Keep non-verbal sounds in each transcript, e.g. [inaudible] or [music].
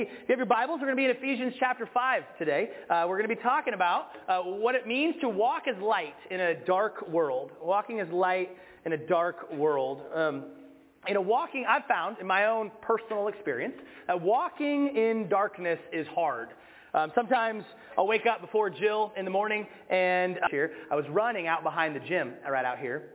If you have your Bibles, we're going to be in Ephesians chapter 5 today. Uh, we're going to be talking about uh, what it means to walk as light in a dark world. Walking as light in a dark world. Um, you know, walking, I've found in my own personal experience, that walking in darkness is hard. Um, sometimes I'll wake up before Jill in the morning and uh, here, I was running out behind the gym right out here.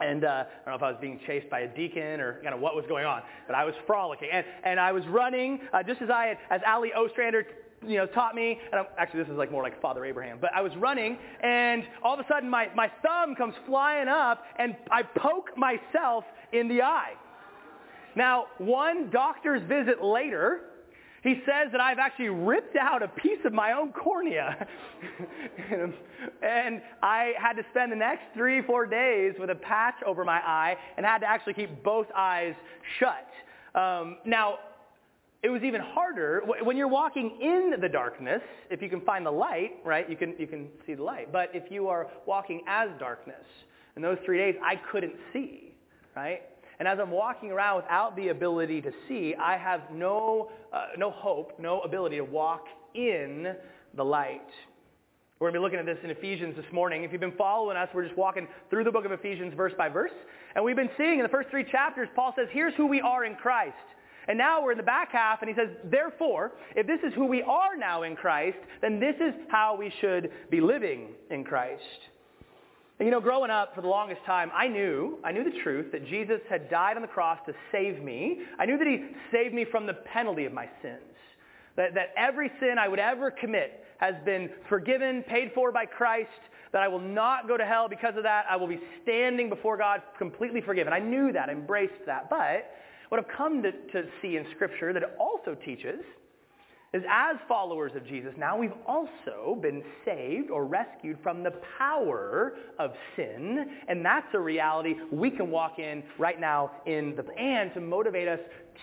And uh, I don't know if I was being chased by a deacon or kind of what was going on, but I was frolicking. And, and I was running uh, just as I had, as Allie Ostrander you know, taught me, and I'm, actually this is like more like Father Abraham, but I was running, and all of a sudden my, my thumb comes flying up, and I poke myself in the eye. Now, one doctor's visit later, he says that I've actually ripped out a piece of my own cornea. [laughs] and I had to spend the next three, four days with a patch over my eye and had to actually keep both eyes shut. Um, now, it was even harder when you're walking in the darkness. If you can find the light, right, you can, you can see the light. But if you are walking as darkness, in those three days, I couldn't see, right? And as I'm walking around without the ability to see, I have no, uh, no hope, no ability to walk in the light. We're going to be looking at this in Ephesians this morning. If you've been following us, we're just walking through the book of Ephesians verse by verse. And we've been seeing in the first three chapters, Paul says, here's who we are in Christ. And now we're in the back half, and he says, therefore, if this is who we are now in Christ, then this is how we should be living in Christ. You know, growing up for the longest time, I knew, I knew the truth that Jesus had died on the cross to save me. I knew that he saved me from the penalty of my sins. That, that every sin I would ever commit has been forgiven, paid for by Christ, that I will not go to hell because of that. I will be standing before God completely forgiven. I knew that, embraced that. But what I've come to, to see in Scripture that it also teaches is as followers of Jesus, now we've also been saved or rescued from the power of sin. And that's a reality we can walk in right now in the, and to motivate us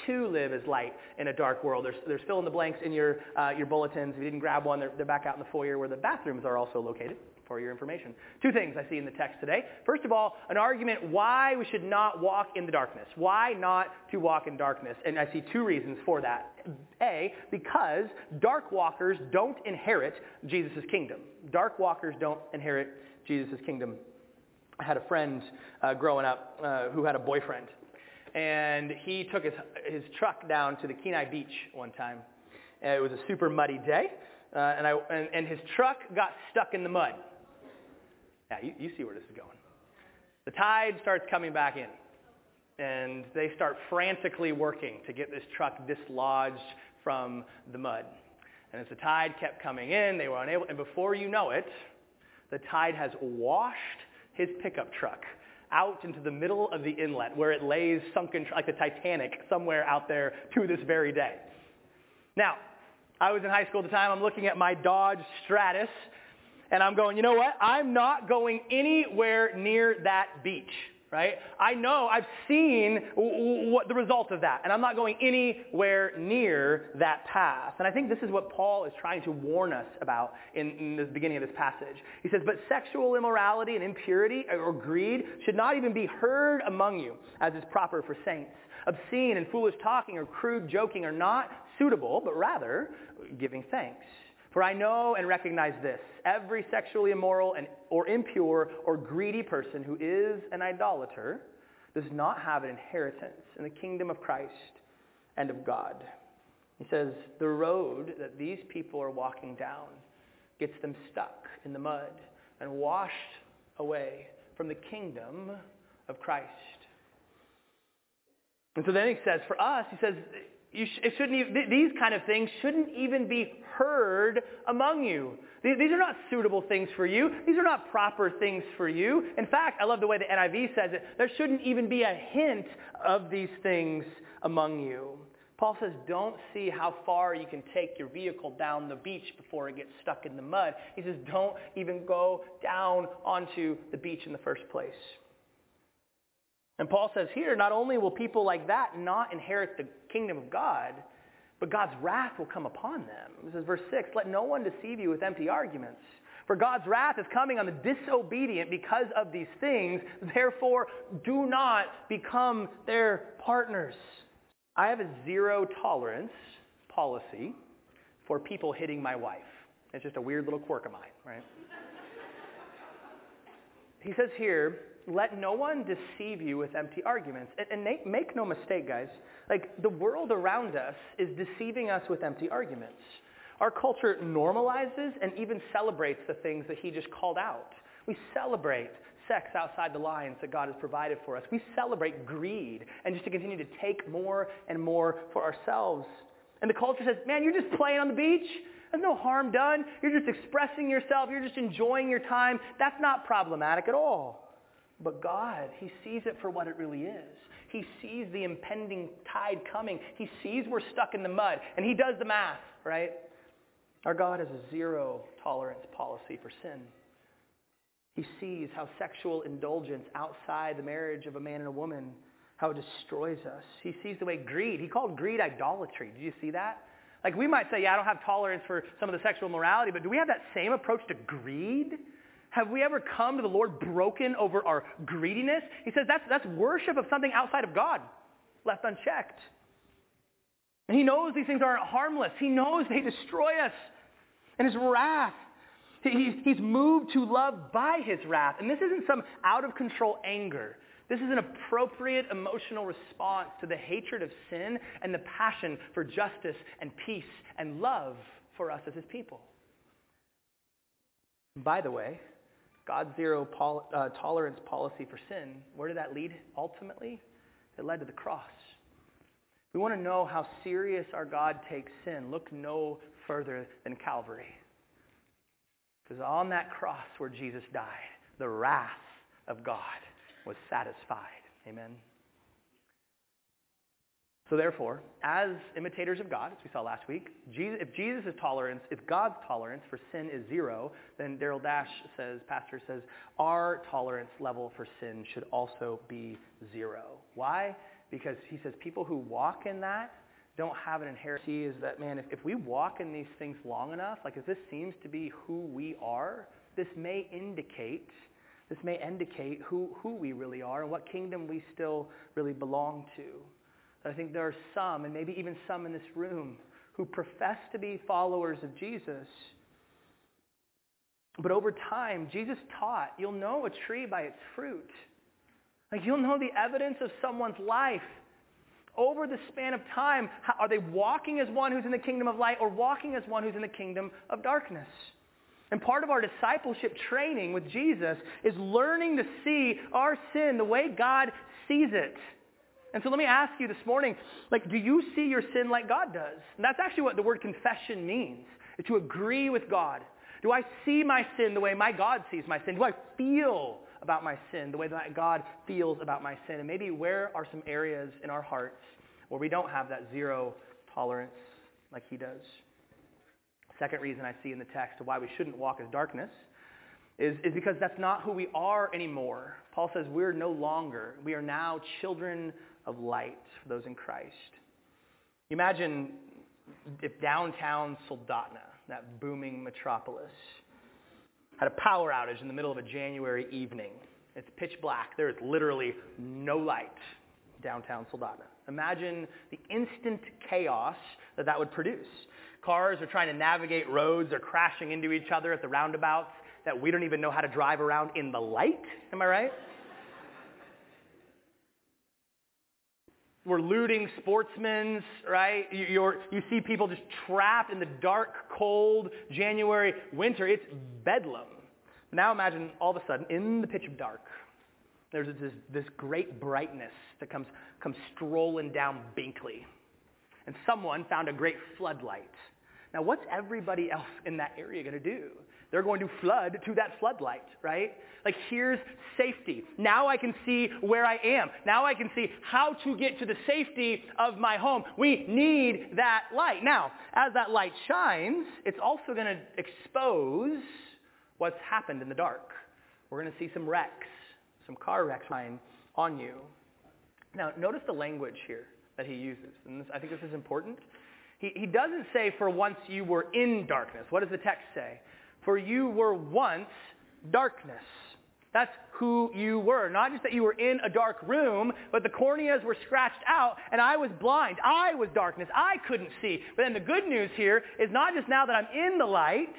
to live as light in a dark world. There's, there's fill in the blanks in your, uh, your bulletins. If you didn't grab one, they're, they're back out in the foyer where the bathrooms are also located for your information. Two things I see in the text today. First of all, an argument why we should not walk in the darkness. Why not to walk in darkness? And I see two reasons for that. A, because dark walkers don't inherit Jesus' kingdom. Dark walkers don't inherit Jesus' kingdom. I had a friend uh, growing up uh, who had a boyfriend. And he took his, his truck down to the Kenai Beach one time. And it was a super muddy day. Uh, and, I, and, and his truck got stuck in the mud. Yeah, you, you see where this is going. The tide starts coming back in and they start frantically working to get this truck dislodged from the mud. And as the tide kept coming in, they were unable, and before you know it, the tide has washed his pickup truck out into the middle of the inlet where it lays sunken like the Titanic somewhere out there to this very day. Now, I was in high school at the time. I'm looking at my Dodge Stratus, and I'm going, you know what? I'm not going anywhere near that beach right? I know, I've seen what the result of that, and I'm not going anywhere near that path. And I think this is what Paul is trying to warn us about in, in the beginning of this passage. He says, but sexual immorality and impurity uh, or greed should not even be heard among you, as is proper for saints. Obscene and foolish talking or crude joking are not suitable, but rather giving thanks. For I know and recognize this. Every sexually immoral and, or impure or greedy person who is an idolater does not have an inheritance in the kingdom of Christ and of God. He says, the road that these people are walking down gets them stuck in the mud and washed away from the kingdom of Christ. And so then he says, for us, he says, sh- it shouldn't even, these kind of things shouldn't even be heard among you. These, these are not suitable things for you. These are not proper things for you. In fact, I love the way the NIV says it. There shouldn't even be a hint of these things among you. Paul says, don't see how far you can take your vehicle down the beach before it gets stuck in the mud. He says, don't even go down onto the beach in the first place. And Paul says here, not only will people like that not inherit the kingdom of God, but God's wrath will come upon them. This is verse 6. Let no one deceive you with empty arguments. For God's wrath is coming on the disobedient because of these things. Therefore, do not become their partners. I have a zero tolerance policy for people hitting my wife. It's just a weird little quirk of mine, right? He says here, let no one deceive you with empty arguments. And, and make, make no mistake, guys. Like, the world around us is deceiving us with empty arguments. Our culture normalizes and even celebrates the things that he just called out. We celebrate sex outside the lines that God has provided for us. We celebrate greed and just to continue to take more and more for ourselves. And the culture says, man, you're just playing on the beach. There's no harm done. You're just expressing yourself. You're just enjoying your time. That's not problematic at all. But God, He sees it for what it really is. He sees the impending tide coming. He sees we're stuck in the mud. And He does the math, right? Our God has a zero tolerance policy for sin. He sees how sexual indulgence outside the marriage of a man and a woman, how it destroys us. He sees the way greed, he called greed idolatry. Did you see that? Like we might say, yeah, I don't have tolerance for some of the sexual morality, but do we have that same approach to greed? Have we ever come to the Lord broken over our greediness? He says that's, that's worship of something outside of God, left unchecked. And he knows these things aren't harmless. He knows they destroy us. And his wrath, he, he's moved to love by his wrath. And this isn't some out of control anger. This is an appropriate emotional response to the hatred of sin and the passion for justice and peace and love for us as his people. By the way, God's zero pol- uh, tolerance policy for sin, where did that lead ultimately? It led to the cross. If We want to know how serious our God takes sin. Look no further than Calvary. Because on that cross where Jesus died, the wrath of God was satisfied. Amen. So therefore, as imitators of God, as we saw last week, Jesus, if Jesus' tolerance, if God's tolerance for sin is zero, then Darryl Dash says, pastor says, our tolerance level for sin should also be zero. Why? Because he says people who walk in that don't have an inherent is that, man, if, if we walk in these things long enough, like if this seems to be who we are, this may indicate, this may indicate who, who we really are and what kingdom we still really belong to. I think there are some, and maybe even some in this room, who profess to be followers of Jesus. But over time, Jesus taught, you'll know a tree by its fruit. Like you'll know the evidence of someone's life over the span of time. Are they walking as one who's in the kingdom of light or walking as one who's in the kingdom of darkness? And part of our discipleship training with Jesus is learning to see our sin the way God sees it. And so let me ask you this morning, like, do you see your sin like God does? And that's actually what the word confession means, to agree with God. Do I see my sin the way my God sees my sin? Do I feel about my sin the way that God feels about my sin? And maybe where are some areas in our hearts where we don't have that zero tolerance like he does? Second reason I see in the text why we shouldn't walk as darkness is, is because that's not who we are anymore. Paul says we're no longer, we are now children of light for those in Christ. Imagine if downtown Soldotna, that booming metropolis, had a power outage in the middle of a January evening. It's pitch black. There is literally no light downtown Soldotna. Imagine the instant chaos that that would produce. Cars are trying to navigate roads. They're crashing into each other at the roundabouts that we don't even know how to drive around in the light. Am I right? We're looting sportsmen's, right? You're, you see people just trapped in the dark, cold January winter. It's bedlam. Now imagine all of a sudden, in the pitch of dark, there's this, this great brightness that comes, comes strolling down Binkley. And someone found a great floodlight. Now, what's everybody else in that area going to do? They're going to flood to that floodlight, right? Like here's safety. Now I can see where I am. Now I can see how to get to the safety of my home. We need that light. Now, as that light shines, it's also going to expose what's happened in the dark. We're going to see some wrecks, some car wrecks on you. Now, notice the language here that he uses. And this, I think this is important. He, he doesn't say, for once you were in darkness. What does the text say? For you were once darkness. That's who you were. Not just that you were in a dark room, but the corneas were scratched out and I was blind. I was darkness. I couldn't see. But then the good news here is not just now that I'm in the light,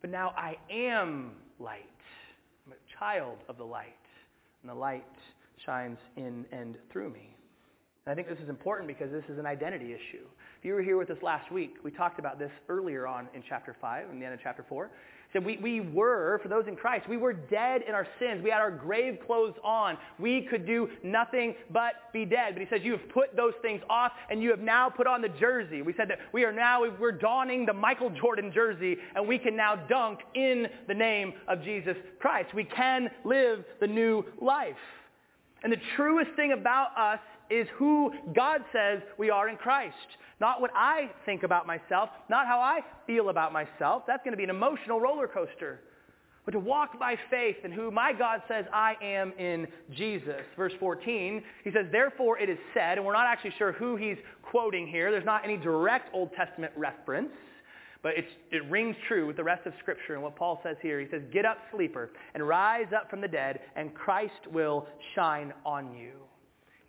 but now I am light. I'm a child of the light. And the light shines in and through me. And I think this is important because this is an identity issue. If you were here with us last week, we talked about this earlier on in chapter 5, in the end of chapter 4. So we, we were, for those in Christ, we were dead in our sins. We had our grave clothes on. We could do nothing but be dead. But he says, you have put those things off and you have now put on the jersey. We said that we are now, we're donning the Michael Jordan jersey and we can now dunk in the name of Jesus Christ. We can live the new life. And the truest thing about us is who God says we are in Christ. Not what I think about myself, not how I feel about myself. That's going to be an emotional roller coaster. But to walk by faith in who my God says I am in Jesus. Verse 14, he says, Therefore it is said, and we're not actually sure who he's quoting here. There's not any direct Old Testament reference. But it rings true with the rest of Scripture and what Paul says here. He says, Get up, sleeper, and rise up from the dead, and Christ will shine on you.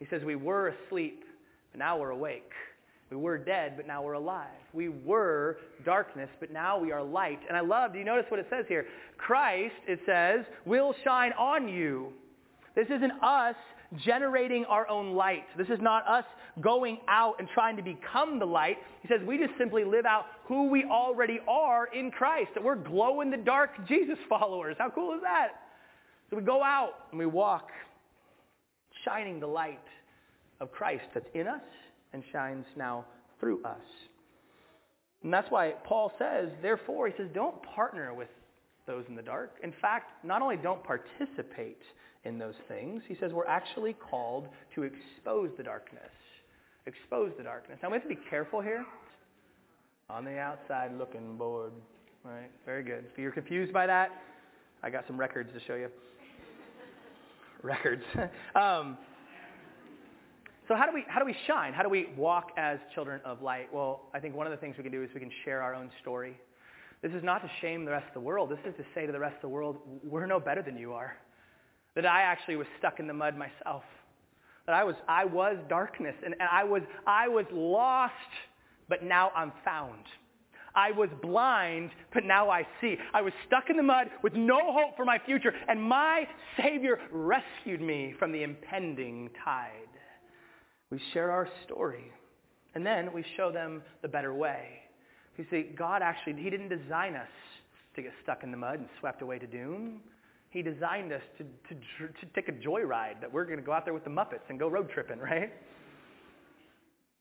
He says, We were asleep, but now we're awake. We were dead, but now we're alive. We were darkness, but now we are light. And I love, do you notice what it says here? Christ, it says, will shine on you. This isn't us generating our own light. This is not us going out and trying to become the light. He says we just simply live out who we already are in Christ, that we're glow in the dark Jesus followers. How cool is that? So we go out and we walk shining the light of Christ that's in us and shines now through us. And that's why Paul says, therefore, he says, don't partner with those in the dark. In fact, not only don't participate in those things, he says we're actually called to expose the darkness. Expose the darkness. Now we have to be careful here. On the outside looking bored. Right? Very good. If you're confused by that, I got some records to show you records. [laughs] um, so how do we how do we shine? How do we walk as children of light? Well, I think one of the things we can do is we can share our own story. This is not to shame the rest of the world. This is to say to the rest of the world, we're no better than you are. That I actually was stuck in the mud myself. That I was I was darkness and, and I was I was lost, but now I'm found. I was blind, but now I see. I was stuck in the mud with no hope for my future, and my Savior rescued me from the impending tide. We share our story, and then we show them the better way. You see, God actually, He didn't design us to get stuck in the mud and swept away to doom. He designed us to, to, to take a joyride, that we're going to go out there with the Muppets and go road tripping, right?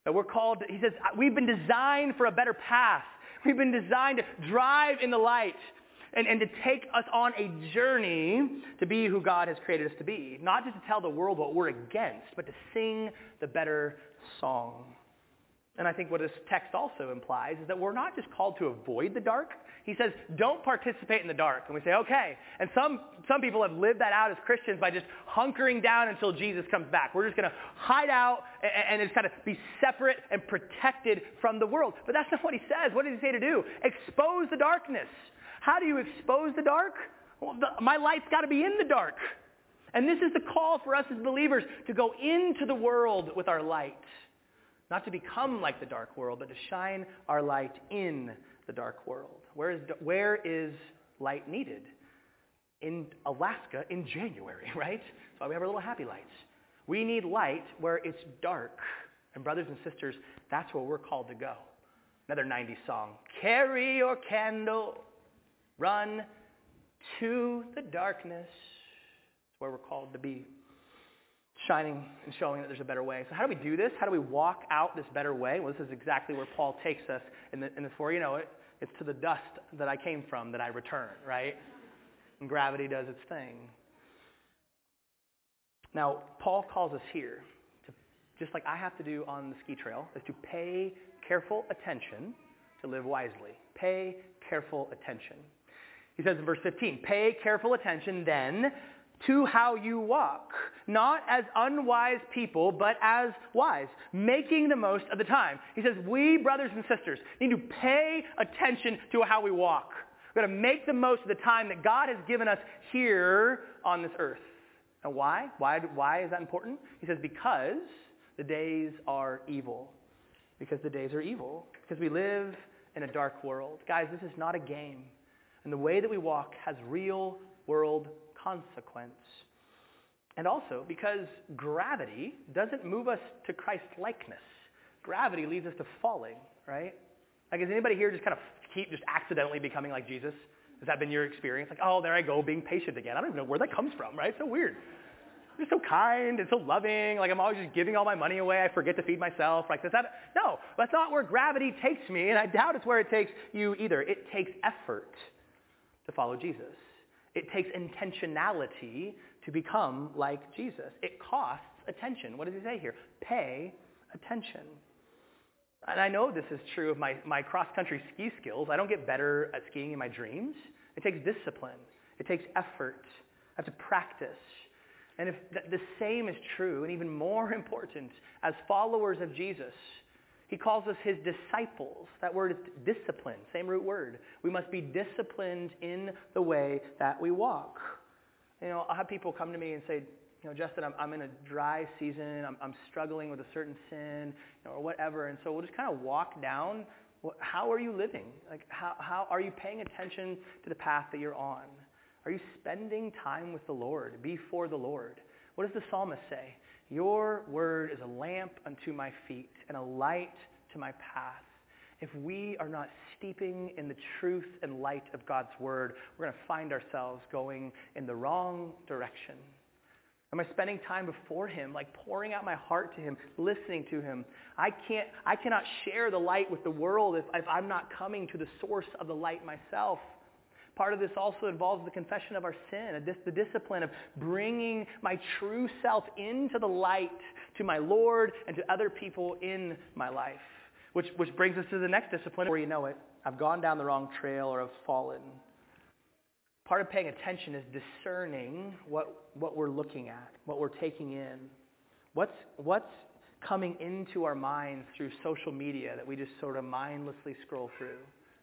That we're called, he says, we've been designed for a better path. We've been designed to drive in the light and, and to take us on a journey to be who God has created us to be. Not just to tell the world what we're against, but to sing the better song. And I think what this text also implies is that we're not just called to avoid the dark. He says, don't participate in the dark. And we say, okay. And some, some people have lived that out as Christians by just hunkering down until Jesus comes back. We're just going to hide out and, and just kind of be separate and protected from the world. But that's not what he says. What does he say to do? Expose the darkness. How do you expose the dark? Well, the, my light's got to be in the dark. And this is the call for us as believers to go into the world with our light. Not to become like the dark world, but to shine our light in the dark world. Where is, where is light needed? In Alaska in January, [laughs] right? That's why we have our little happy lights. We need light where it's dark. And brothers and sisters, that's where we're called to go. Another 90s song. Carry your candle, run to the darkness. That's where we're called to be shining and showing that there's a better way. So how do we do this? How do we walk out this better way? Well, this is exactly where Paul takes us in, the, in before you know it, it's to the dust that I came from that I return, right? And gravity does its thing. Now, Paul calls us here, to, just like I have to do on the ski trail, is to pay careful attention to live wisely. Pay careful attention. He says in verse 15, pay careful attention then to how you walk, not as unwise people, but as wise, making the most of the time. He says, we, brothers and sisters, need to pay attention to how we walk. We've got to make the most of the time that God has given us here on this earth. And why? Why, why is that important? He says, because the days are evil. Because the days are evil. Because we live in a dark world. Guys, this is not a game. And the way that we walk has real world consequence. And also because gravity doesn't move us to Christ likeness. Gravity leads us to falling, right? Like, has anybody here just kind of keep just accidentally becoming like Jesus? Has that been your experience? Like, oh, there I go, being patient again. I don't even know where that comes from, right? It's so weird. You're so kind and so loving. Like, I'm always just giving all my money away. I forget to feed myself. Like, does that? No, that's not where gravity takes me, and I doubt it's where it takes you either. It takes effort to follow Jesus. It takes intentionality to become like Jesus. It costs attention. What does he say here? Pay attention. And I know this is true of my, my cross-country ski skills. I don't get better at skiing in my dreams. It takes discipline. It takes effort. I have to practice. And if th- the same is true, and even more [laughs] important, as followers of Jesus, he calls us his disciples. That word is discipline, same root word. We must be disciplined in the way that we walk. You know, I'll have people come to me and say, you know, Justin, I'm, I'm in a dry season. I'm, I'm struggling with a certain sin, you know, or whatever. And so we'll just kind of walk down. How are you living? Like, how, how are you paying attention to the path that you're on? Are you spending time with the Lord, before the Lord? What does the psalmist say? Your word is a lamp unto my feet and a light to my path. If we are not steeping in the truth and light of God's word, we're going to find ourselves going in the wrong direction. Am I spending time before him, like pouring out my heart to him, listening to him? I can't, I cannot share the light with the world if, if I'm not coming to the source of the light myself. Part of this also involves the confession of our sin, the discipline of bringing my true self into the light to my Lord and to other people in my life. Which, which brings us to the next discipline where you know it. I've gone down the wrong trail or I've fallen. Part of paying attention is discerning what, what we're looking at, what we're taking in. What's, what's coming into our minds through social media that we just sort of mindlessly scroll through?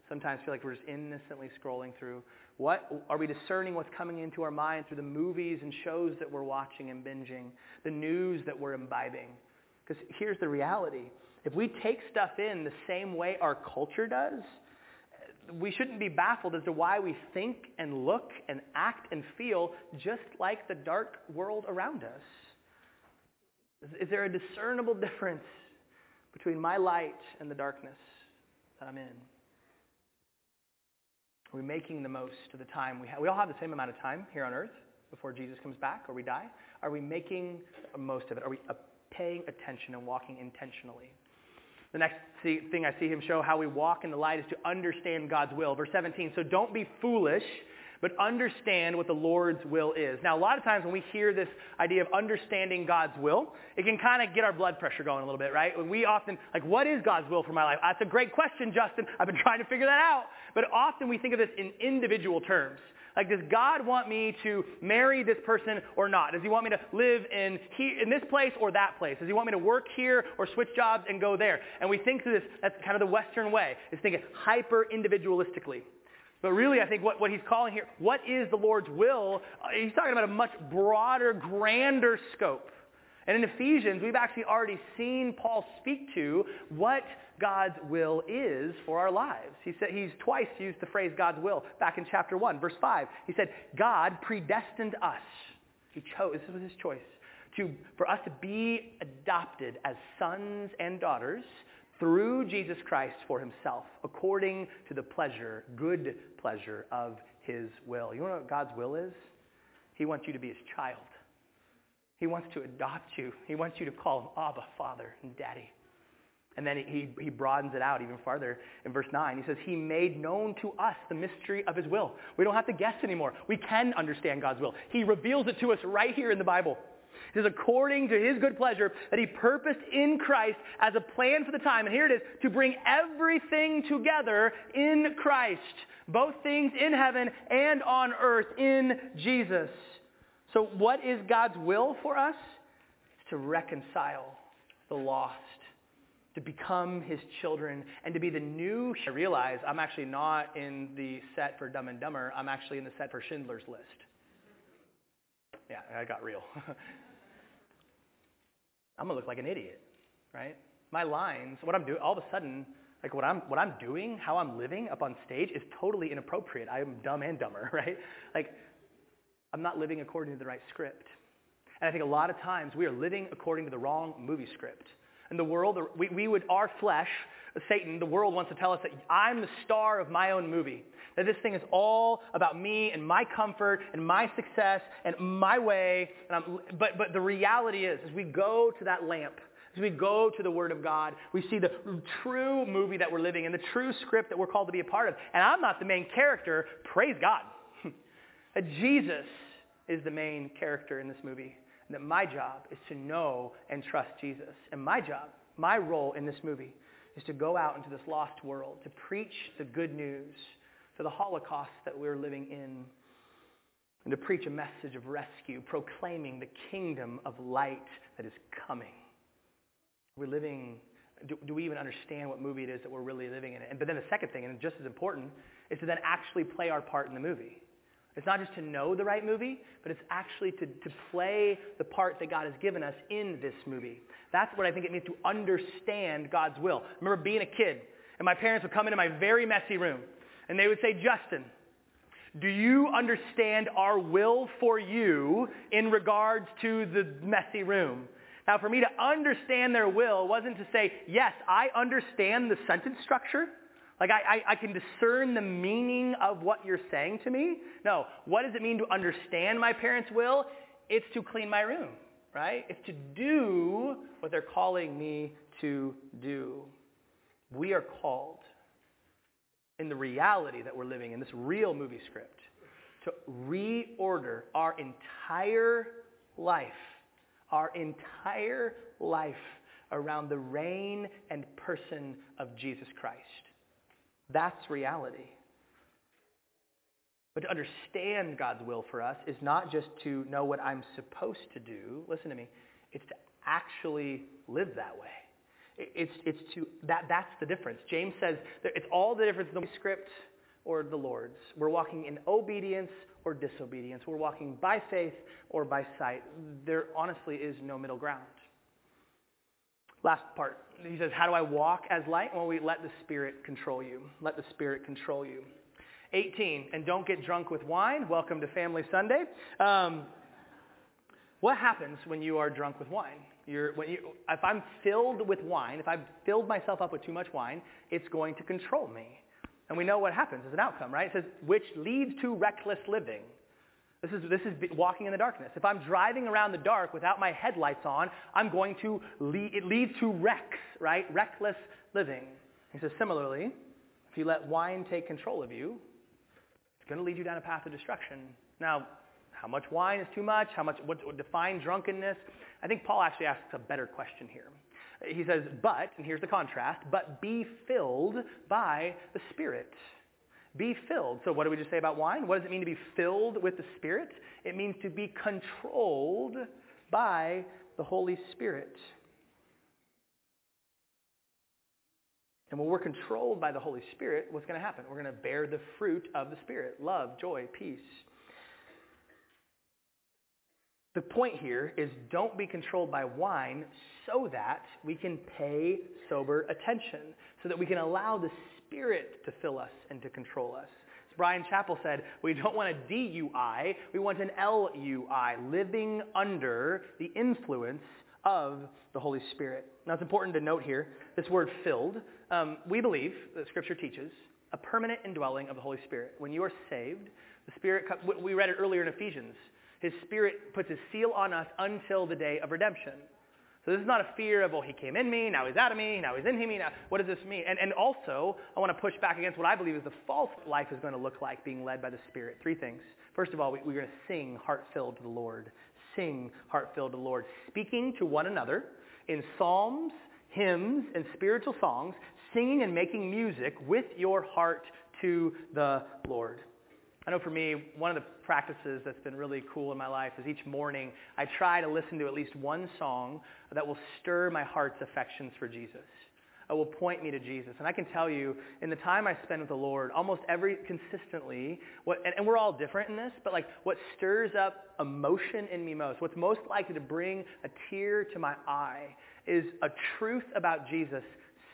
Sometimes feel like we're just innocently scrolling through. What are we discerning what's coming into our mind through the movies and shows that we're watching and binging, the news that we're imbibing? Because here's the reality. If we take stuff in the same way our culture does, we shouldn't be baffled as to why we think and look and act and feel just like the dark world around us. Is there a discernible difference between my light and the darkness that I'm in? Are we making the most of the time we have? We all have the same amount of time here on earth before Jesus comes back or we die. Are we making the most of it? Are we uh, paying attention and walking intentionally? The next thing I see him show how we walk in the light is to understand God's will. Verse 17, so don't be foolish, but understand what the Lord's will is. Now, a lot of times when we hear this idea of understanding God's will, it can kind of get our blood pressure going a little bit, right? When we often, like, what is God's will for my life? That's a great question, Justin. I've been trying to figure that out. But often we think of this in individual terms. Like, does God want me to marry this person or not? Does he want me to live in, he, in this place or that place? Does he want me to work here or switch jobs and go there? And we think through this, that's kind of the Western way, is thinking hyper individualistically. But really, I think what, what he's calling here, what is the Lord's will? Uh, he's talking about a much broader, grander scope. And in Ephesians, we've actually already seen Paul speak to what God's will is for our lives. He said, he's twice used the phrase God's will back in chapter 1, verse 5. He said, God predestined us. He chose, this was his choice, to, for us to be adopted as sons and daughters through Jesus Christ for himself, according to the pleasure, good pleasure of his will. You know what God's will is? He wants you to be his child. He wants to adopt you. He wants you to call him Abba, Father, and Daddy. And then he, he broadens it out even farther in verse 9. He says, He made known to us the mystery of His will. We don't have to guess anymore. We can understand God's will. He reveals it to us right here in the Bible. It is according to His good pleasure that He purposed in Christ as a plan for the time. And here it is, to bring everything together in Christ. Both things in heaven and on earth in Jesus. So what is God's will for us? It's to reconcile the lost to become his children and to be the new. I realize I'm actually not in the set for Dumb and Dumber. I'm actually in the set for Schindler's List. Yeah, I got real. [laughs] I'm gonna look like an idiot, right? My lines, what I'm doing, all of a sudden, like what I'm what I'm doing, how I'm living up on stage is totally inappropriate. I am dumb and dumber, [laughs] right? Like I'm not living according to the right script. And I think a lot of times we are living according to the wrong movie script. And the world, we, we would, our flesh, Satan, the world wants to tell us that I'm the star of my own movie. That this thing is all about me and my comfort and my success and my way. And but, but the reality is, as we go to that lamp, as we go to the Word of God, we see the true movie that we're living in, the true script that we're called to be a part of. And I'm not the main character. Praise God. [laughs] Jesus is the main character in this movie that my job is to know and trust Jesus. And my job, my role in this movie, is to go out into this lost world, to preach the good news to the Holocaust that we're living in, and to preach a message of rescue, proclaiming the kingdom of light that is coming. We're living, do, do we even understand what movie it is that we're really living in? And, but then the second thing, and just as important, is to then actually play our part in the movie. It's not just to know the right movie, but it's actually to, to play the part that God has given us in this movie. That's what I think it means to understand God's will. I remember being a kid, and my parents would come into my very messy room, and they would say, Justin, do you understand our will for you in regards to the messy room? Now, for me to understand their will wasn't to say, yes, I understand the sentence structure, like I, I, I, can discern the meaning of what you're saying to me. No, what does it mean to understand my parents' will? It's to clean my room, right? It's to do what they're calling me to do. We are called in the reality that we're living in, this real movie script, to reorder our entire life, our entire life around the reign and person of Jesus Christ. That's reality. But to understand God's will for us is not just to know what I'm supposed to do. Listen to me. It's to actually live that way. It's, it's to, that, that's the difference. James says it's all the difference in the script or the Lord's. We're walking in obedience or disobedience. We're walking by faith or by sight. There honestly is no middle ground. Last part. He says, how do I walk as light? Well, we let the Spirit control you. Let the Spirit control you. 18, and don't get drunk with wine. Welcome to Family Sunday. Um, what happens when you are drunk with wine? You're, when you, if I'm filled with wine, if I've filled myself up with too much wine, it's going to control me. And we know what happens as an outcome, right? It says, which leads to reckless living. This is, this is walking in the darkness. If I'm driving around the dark without my headlights on, I'm going to lead, it leads to wrecks, right? Reckless living. He says, similarly, if you let wine take control of you, it's going to lead you down a path of destruction. Now, how much wine is too much? How much, what, what define drunkenness? I think Paul actually asks a better question here. He says, but, and here's the contrast, but be filled by the Spirit. Be filled. So what do we just say about wine? What does it mean to be filled with the Spirit? It means to be controlled by the Holy Spirit. And when we're controlled by the Holy Spirit, what's going to happen? We're going to bear the fruit of the Spirit. Love, joy, peace. The point here is don't be controlled by wine so that we can pay sober attention, so that we can allow the Spirit to fill us and to control us. As Bryan Chapell said, we don't want a DUI, we want an LUI, living under the influence of the Holy Spirit. Now it's important to note here, this word filled, um, we believe, that Scripture teaches, a permanent indwelling of the Holy Spirit. When you are saved, the Spirit, we read it earlier in Ephesians, His Spirit puts His seal on us until the day of redemption. So this is not a fear of, well, he came in me, now he's out of me, now he's in me. Now, what does this mean? And, and also, I want to push back against what I believe is the false life is going to look like being led by the Spirit. Three things. First of all, we, we're going to sing heart-filled to the Lord. Sing heart-filled to the Lord. Speaking to one another in psalms, hymns, and spiritual songs, singing and making music with your heart to the Lord. I know for me, one of the practices that's been really cool in my life is each morning I try to listen to at least one song that will stir my heart's affections for Jesus. uh, will point me to Jesus. And I can tell you, in the time I spend with the Lord, almost every, consistently, what, and, and we're all different in this, but like what stirs up emotion in me most, what's most likely to bring a tear to my eye is a truth about Jesus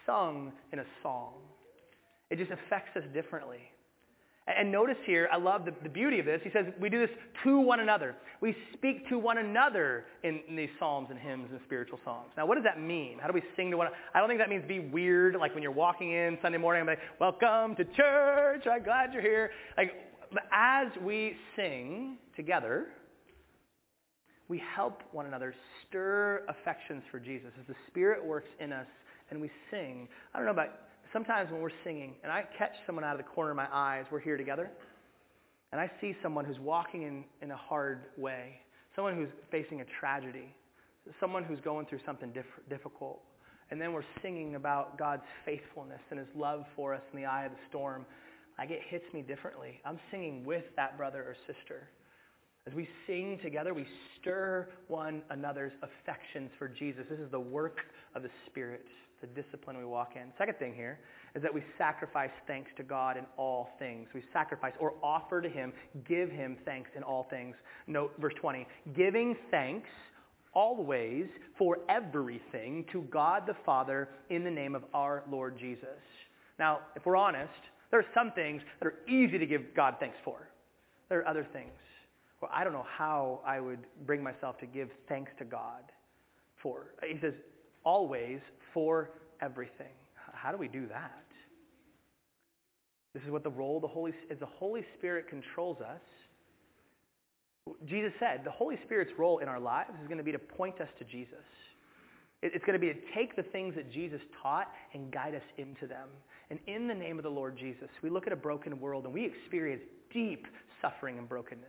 sung in a song. It just affects us differently. And notice here, I love the, the, beauty of this. He says we do this to one another. We speak to one another in, in, these psalms and hymns and spiritual songs. Now, what does that mean? How do we sing to one another? I don't think that means be weird, like when you're walking in Sunday morning, I'm like, welcome to church, I'm glad you're here. Like, as we sing together, we help one another stir affections for Jesus as the Spirit works in us and we sing. I don't know about sometimes when we're singing and I catch someone out of the corner of my eyes, we're here together, and I see someone who's walking in, in a hard way, someone who's facing a tragedy, someone who's going through something diff- difficult, and then we're singing about God's faithfulness and his love for us in the eye of the storm, like it hits me differently. I'm singing with that brother or sister. As we sing together, we stir one another's affections for Jesus. This is the work of the Spirit the discipline we walk in. Second thing here is that we sacrifice thanks to God in all things. We sacrifice or offer to him, give him thanks in all things. Note verse 20. Giving thanks always for everything to God the Father in the name of our Lord Jesus. Now, if we're honest, there are some things that are easy to give God thanks for. There are other things. where I don't know how I would bring myself to give thanks to God for. He says, always for everything. How do we do that? This is what the role of the Holy as the Holy Spirit controls us. Jesus said the Holy Spirit's role in our lives is going to be to point us to Jesus. It's going to be to take the things that Jesus taught and guide us into them. And in the name of the Lord Jesus, we look at a broken world and we experience deep suffering and brokenness.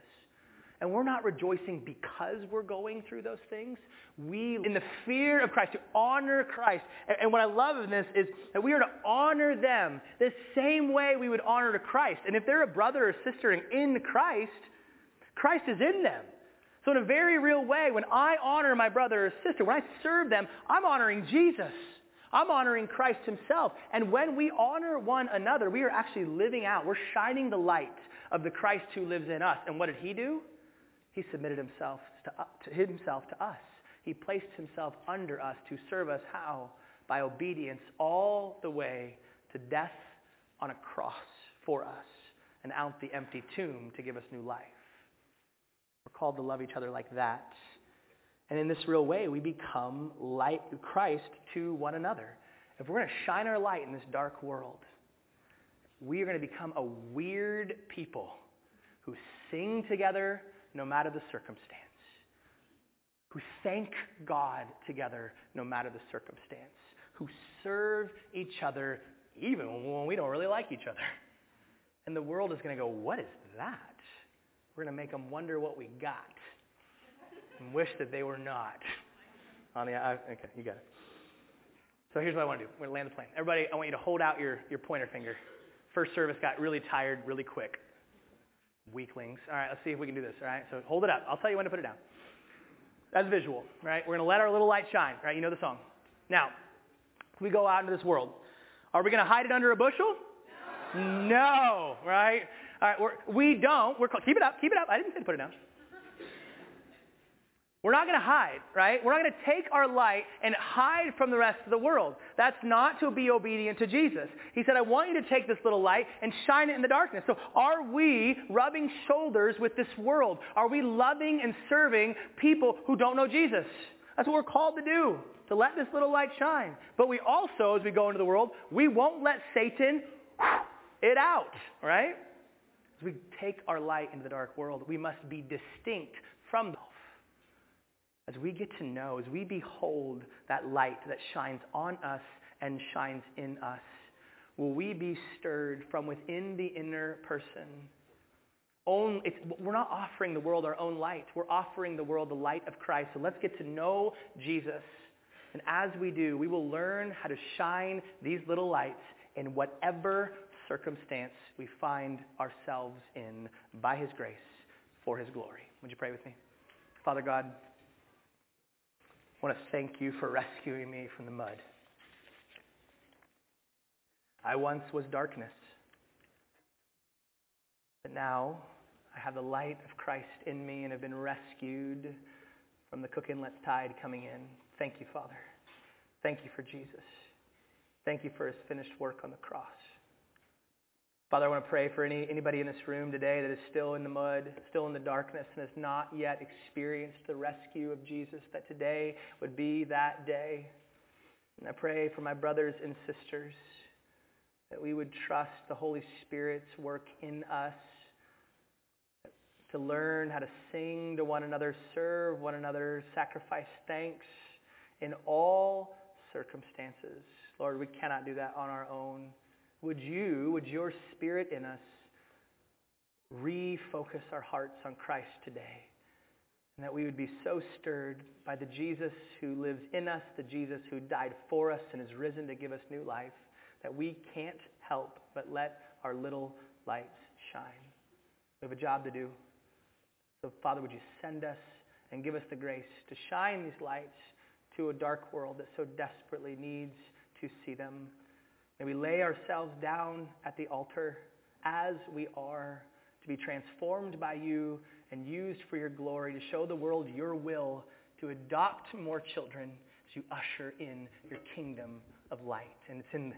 And we're not rejoicing because we're going through those things. We, in the fear of Christ, to honor Christ. And, and what I love in this is that we are to honor them the same way we would honor to Christ. And if they're a brother or sister in Christ, Christ is in them. So in a very real way, when I honor my brother or sister, when I serve them, I'm honoring Jesus. I'm honoring Christ himself. And when we honor one another, we are actually living out. We're shining the light of the Christ who lives in us. And what did he do? He submitted himself to, uh, to himself to us. He placed himself under us to serve us how? By obedience all the way to death on a cross for us and out the empty tomb to give us new life. We're called to love each other like that. And in this real way, we become light Christ to one another. If we're going to shine our light in this dark world, we are going to become a weird people who sing together no matter the circumstance, who thank God together no matter the circumstance, who serve each other even when we don't really like each other. And the world is going to go, what is that? We're going to make them wonder what we got and wish that they were not. On the, uh, okay, you got it. So here's what I want to do. We're going to land the plane. Everybody, I want you to hold out your, your pointer finger. First service got really tired really quick. Weaklings. All right, let's see if we can do this. All right, so hold it up. I'll tell you when to put it down. As visual, right? We're going to let our little light shine, right? You know the song. Now, we go out into this world. Are we going to hide it under a bushel? No, no right? All right, we're, we don't. We're keep it up, keep it up. I didn't say to put it down. We're not going to hide, right? We're not going to take our light and hide from the rest of the world. That's not to be obedient to Jesus. He said, I want you to take this little light and shine it in the darkness. So are we rubbing shoulders with this world? Are we loving and serving people who don't know Jesus? That's what we're called to do, to let this little light shine. But we also, as we go into the world, we won't let Satan it out, right? As we take our light into the dark world, we must be distinct from the as we get to know, as we behold that light that shines on us and shines in us, will we be stirred from within the inner person? We're not offering the world our own light. We're offering the world the light of Christ. So let's get to know Jesus. And as we do, we will learn how to shine these little lights in whatever circumstance we find ourselves in by his grace for his glory. Would you pray with me? Father God, I want to thank you for [laughs] rescuing me from the mud. I once was darkness, but now I have the light of Christ in me and have been rescued from the cook inlet tide coming in. Thank you, Father. Thank you for Jesus. Thank you for his finished work on the cross. Father, I want to pray for any, anybody in this room today that is still in the mud, still in the darkness, and has not yet experienced the rescue of Jesus, that today would be that day. And I pray for my brothers and sisters that we would trust the Holy Spirit's work in us to learn how to sing to one another, serve one another, sacrifice thanks in all circumstances. Lord, we cannot do that on our own. Would you, would your spirit in us refocus our hearts on Christ today? And that we would be so stirred by the Jesus who lives in us, the Jesus who died for us and is risen to give us new life, that we can't help but let our little lights shine. We have a job to do. So, Father, would you send us and give us the grace to shine these lights to a dark world that so desperately needs to see them. May we lay ourselves down at the altar as we are to be transformed by you and used for your glory to show the world your will to adopt more children to usher in your kingdom of light. And it's in